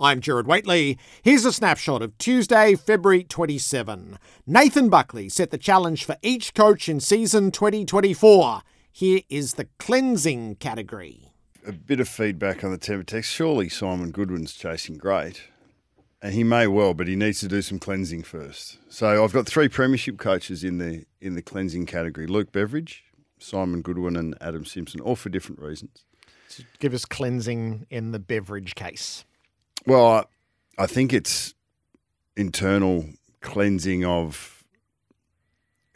I'm Jared Whateley. Here's a snapshot of Tuesday, February 27. Nathan Buckley set the challenge for each coach in season 2024. Here is the cleansing category. A bit of feedback on the temper text. Surely Simon Goodwin's chasing great. And he may well, but he needs to do some cleansing first. So I've got three premiership coaches in the in the cleansing category: Luke Beveridge, Simon Goodwin, and Adam Simpson, all for different reasons. So give us cleansing in the Beveridge case. Well, I, think it's internal cleansing of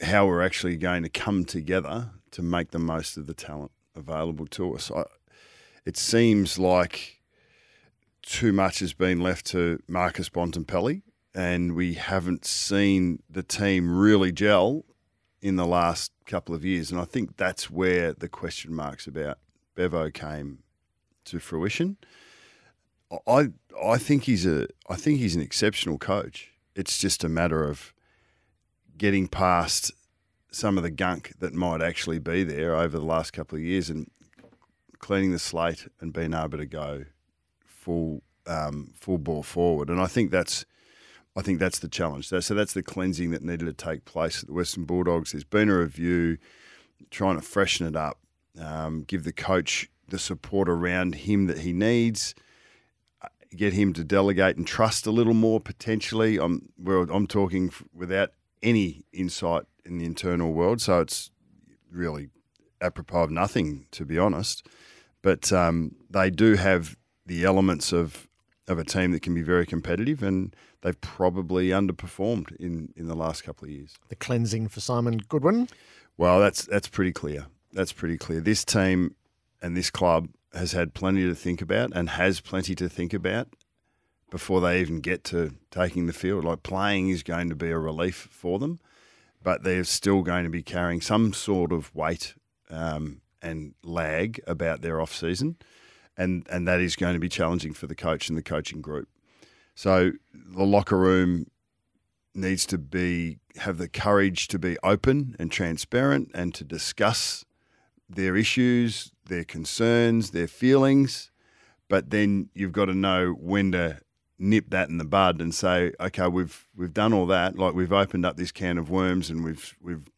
how we're actually going to come together to make the most of the talent available to us. I, it seems like too much has been left to Marcus Bontempelli, and we haven't seen the team really gel in the last couple of years. And I think that's where the question marks about Bevo came to fruition. I I think he's a I think he's an exceptional coach. It's just a matter of getting past some of the gunk that might actually be there over the last couple of years and cleaning the slate and being able to go full um, full ball forward. And I think that's I think that's the challenge. So that's the cleansing that needed to take place at the Western Bulldogs. There's been a review trying to freshen it up, um, give the coach the support around him that he needs get him to delegate and trust a little more potentially. I'm well, I'm talking without any insight in the internal world, so it's really apropos of nothing, to be honest. But um, they do have the elements of of a team that can be very competitive, and they've probably underperformed in, in the last couple of years. The cleansing for Simon Goodwin. Well, that's that's pretty clear. That's pretty clear. This team and this club has had plenty to think about and has plenty to think about before they even get to taking the field. Like playing is going to be a relief for them, but they're still going to be carrying some sort of weight um, and lag about their off season, and and that is going to be challenging for the coach and the coaching group. So the locker room needs to be have the courage to be open and transparent and to discuss their issues, their concerns, their feelings, but then you've got to know when to nip that in the bud and say, okay, we've we've done all that, like we've opened up this can of worms and we've we've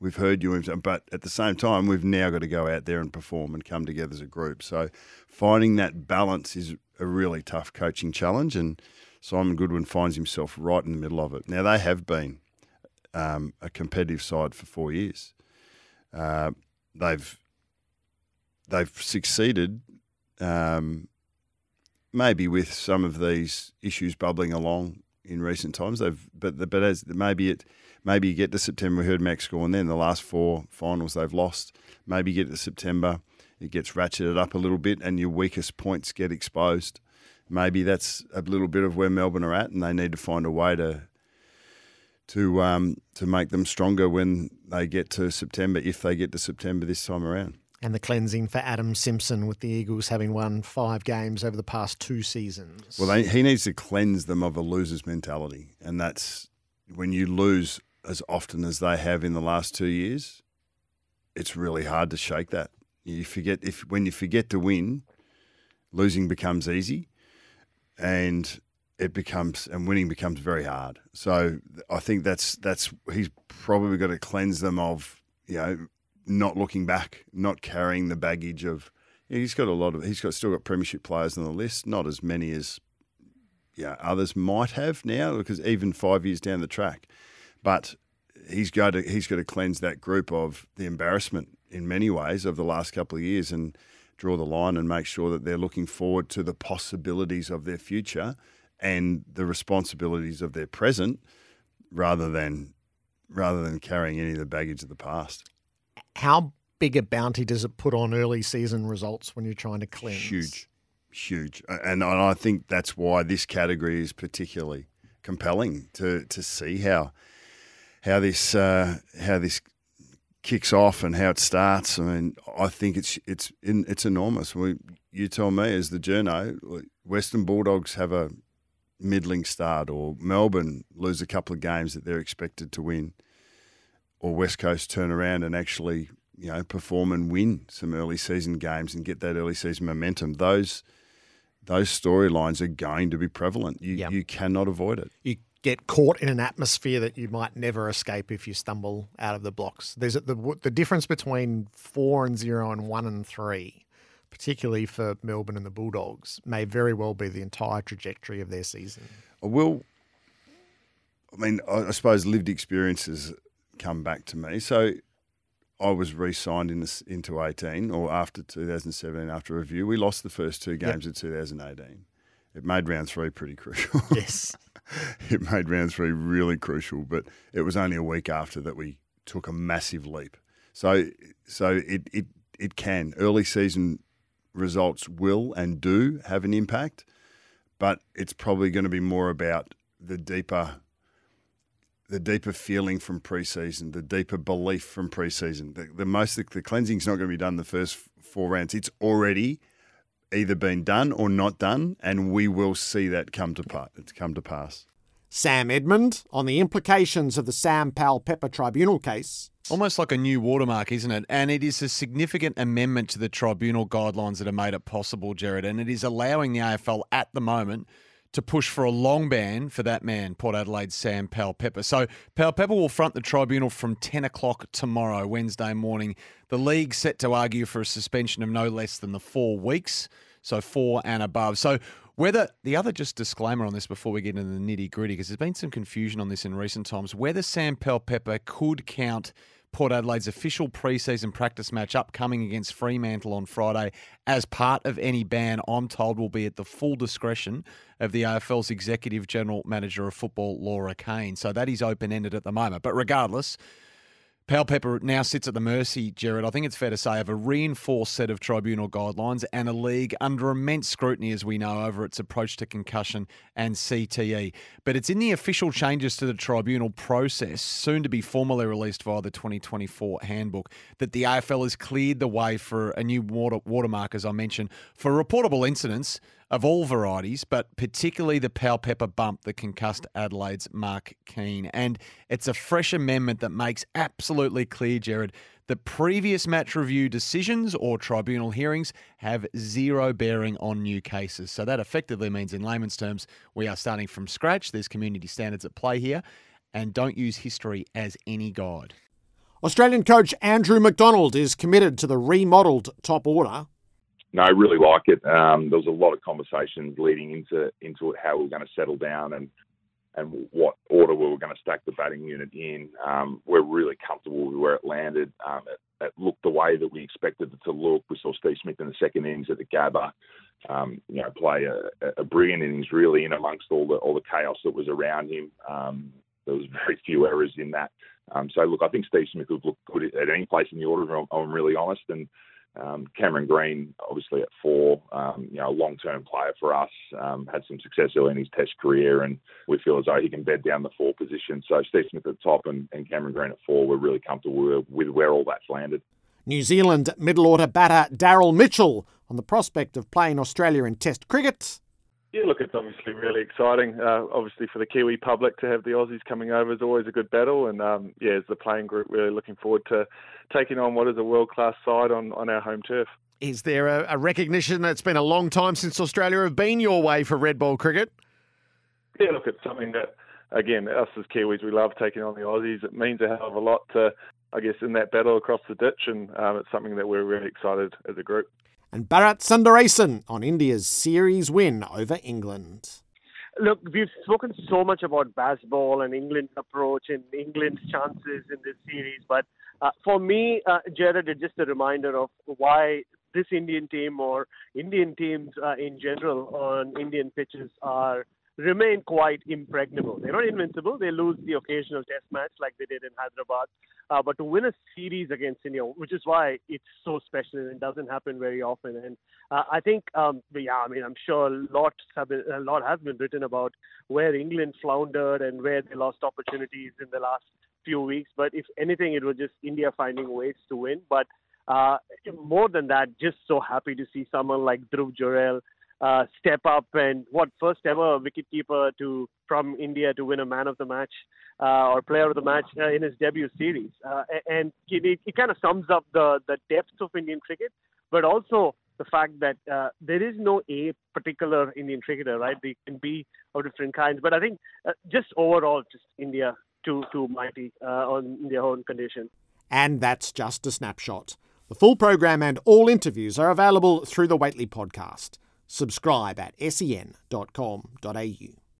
we've heard you, but at the same time, we've now got to go out there and perform and come together as a group. So finding that balance is a really tough coaching challenge, and Simon Goodwin finds himself right in the middle of it. Now they have been um, a competitive side for four years. Uh, they've they've succeeded, um, maybe with some of these issues bubbling along in recent times. They've, but but as maybe it, maybe you get to September. We heard Max score, and then the last four finals they've lost. Maybe you get to September, it gets ratcheted up a little bit, and your weakest points get exposed. Maybe that's a little bit of where Melbourne are at, and they need to find a way to to um, to make them stronger when they get to September, if they get to September this time around and the cleansing for Adam Simpson with the Eagles having won five games over the past two seasons. Well, they, he needs to cleanse them of a loser's mentality, and that's when you lose as often as they have in the last two years. It's really hard to shake that. You forget if when you forget to win, losing becomes easy, and it becomes and winning becomes very hard. So I think that's that's he's probably got to cleanse them of you know not looking back, not carrying the baggage of. he's got a lot of. He's got still got premiership players on the list, not as many as yeah, others might have now because even five years down the track, but he's got to he's got to cleanse that group of the embarrassment in many ways of the last couple of years and draw the line and make sure that they're looking forward to the possibilities of their future and the responsibilities of their present rather than rather than carrying any of the baggage of the past. How big a bounty does it put on early season results when you're trying to cleanse? Huge, huge, and I think that's why this category is particularly compelling to to see how how this uh, how this kicks off and how it starts. I mean, I think it's it's in, it's enormous. We, you tell me as the journo, Western Bulldogs have a middling start, or Melbourne lose a couple of games that they're expected to win, or West Coast turn around and actually you know perform and win some early season games and get that early season momentum. Those those storylines are going to be prevalent. You yep. you cannot avoid it. You get caught in an atmosphere that you might never escape if you stumble out of the blocks. There's the the difference between four and zero and one and three, particularly for Melbourne and the Bulldogs, may very well be the entire trajectory of their season. Will, I mean, I, I suppose lived experiences come back to me. So I was re-signed in this, into 18 or after 2017 after review. We lost the first two games yep. of 2018. It made round three pretty crucial. Yes. it made round three really crucial, but it was only a week after that we took a massive leap. So, so it it it can early season results will and do have an impact, but it's probably going to be more about the deeper the deeper feeling from preseason, the deeper belief from preseason. The, the most the, the cleansing's not going to be done the first four rounds. It's already either been done or not done, and we will see that come to part. It's come to pass. Sam Edmund on the implications of the Sam Powell Pepper Tribunal case. Almost like a new watermark, isn't it? And it is a significant amendment to the tribunal guidelines that have made it possible, Jared. And it is allowing the AFL at the moment to push for a long ban for that man, Port Adelaide's Sam Powell-Pepper. So Powell-Pepper will front the tribunal from 10 o'clock tomorrow, Wednesday morning. The league set to argue for a suspension of no less than the four weeks, so four and above. So whether the other just disclaimer on this before we get into the nitty gritty, because there's been some confusion on this in recent times, whether Sam Powell-Pepper could count Port Adelaide's official preseason practice match upcoming against Fremantle on Friday as part of any ban, I'm told will be at the full discretion of the AFL's Executive General Manager of Football, Laura Kane. So that is open ended at the moment. But regardless, Powell-Pepper now sits at the mercy, Jared, I think it's fair to say, of a reinforced set of tribunal guidelines and a league under immense scrutiny, as we know, over its approach to concussion and CTE. But it's in the official changes to the tribunal process, soon to be formally released via the 2024 handbook, that the AFL has cleared the way for a new water, watermark, as I mentioned, for reportable incidents of all varieties, but particularly the Powell-Pepper bump that concussed Adelaide's Mark Keane. And it's a fresh amendment that makes absolutely clear, Jared, that previous match review decisions or tribunal hearings have zero bearing on new cases. So that effectively means, in layman's terms, we are starting from scratch. There's community standards at play here, and don't use history as any guide. Australian coach Andrew McDonald is committed to the remodelled top order no, I really like it. Um, there was a lot of conversations leading into into it, how we were going to settle down and and what order we were going to stack the batting unit in. Um, we're really comfortable with where it landed. Um, it, it, looked the way that we expected it to look. We saw Steve Smith in the second innings at the Gabba, um, you know, play a, a, brilliant innings really in amongst all the all the chaos that was around him. Um, there was very few errors in that. Um, so look, I think Steve Smith would look good at any place in the order. I'm, I'm really honest and. Um, Cameron Green, obviously at four, um, you know, a long-term player for us, um, had some success early in his Test career, and we feel as though he can bed down the four position. So Steve Smith at the top and, and Cameron Green at four, we're really comfortable with, where all that's landed. New Zealand middle order batter Daryl Mitchell on the prospect of playing Australia in Test cricket yeah, look, it's obviously really exciting. Uh, obviously, for the Kiwi public to have the Aussies coming over is always a good battle, and um, yeah, as the playing group, really looking forward to taking on what is a world class side on, on our home turf. Is there a, a recognition that it's been a long time since Australia have been your way for red ball cricket? Yeah, look, it's something that again, us as Kiwis, we love taking on the Aussies. It means a hell of a lot to, I guess, in that battle across the ditch, and um, it's something that we're really excited as a group and Bharat Sundaresan on India's series win over England. look, we've spoken so much about Bazball and England's approach and England's chances in this series, but uh, for me, uh, Jared, it's just a reminder of why this Indian team or Indian teams uh, in general on Indian pitches are remain quite impregnable. They're not invincible. They lose the occasional test match like they did in Hyderabad. Uh, but to win a series against India, which is why it's so special and it doesn't happen very often. And uh, I think, um, yeah, I mean, I'm sure lots have been, a lot has been written about where England floundered and where they lost opportunities in the last few weeks. But if anything, it was just India finding ways to win. But uh, more than that, just so happy to see someone like Dhruv Jurel uh, step up and what first ever wicketkeeper to from India to win a man of the match uh, or player of the match uh, in his debut series. Uh, and it, it kind of sums up the, the depth of Indian cricket, but also the fact that uh, there is no a particular Indian cricketer, right? They can be of different kinds. But I think uh, just overall, just India too too mighty on their own condition. And that's just a snapshot. The full program and all interviews are available through the Whateley podcast. Subscribe at sen.com.au.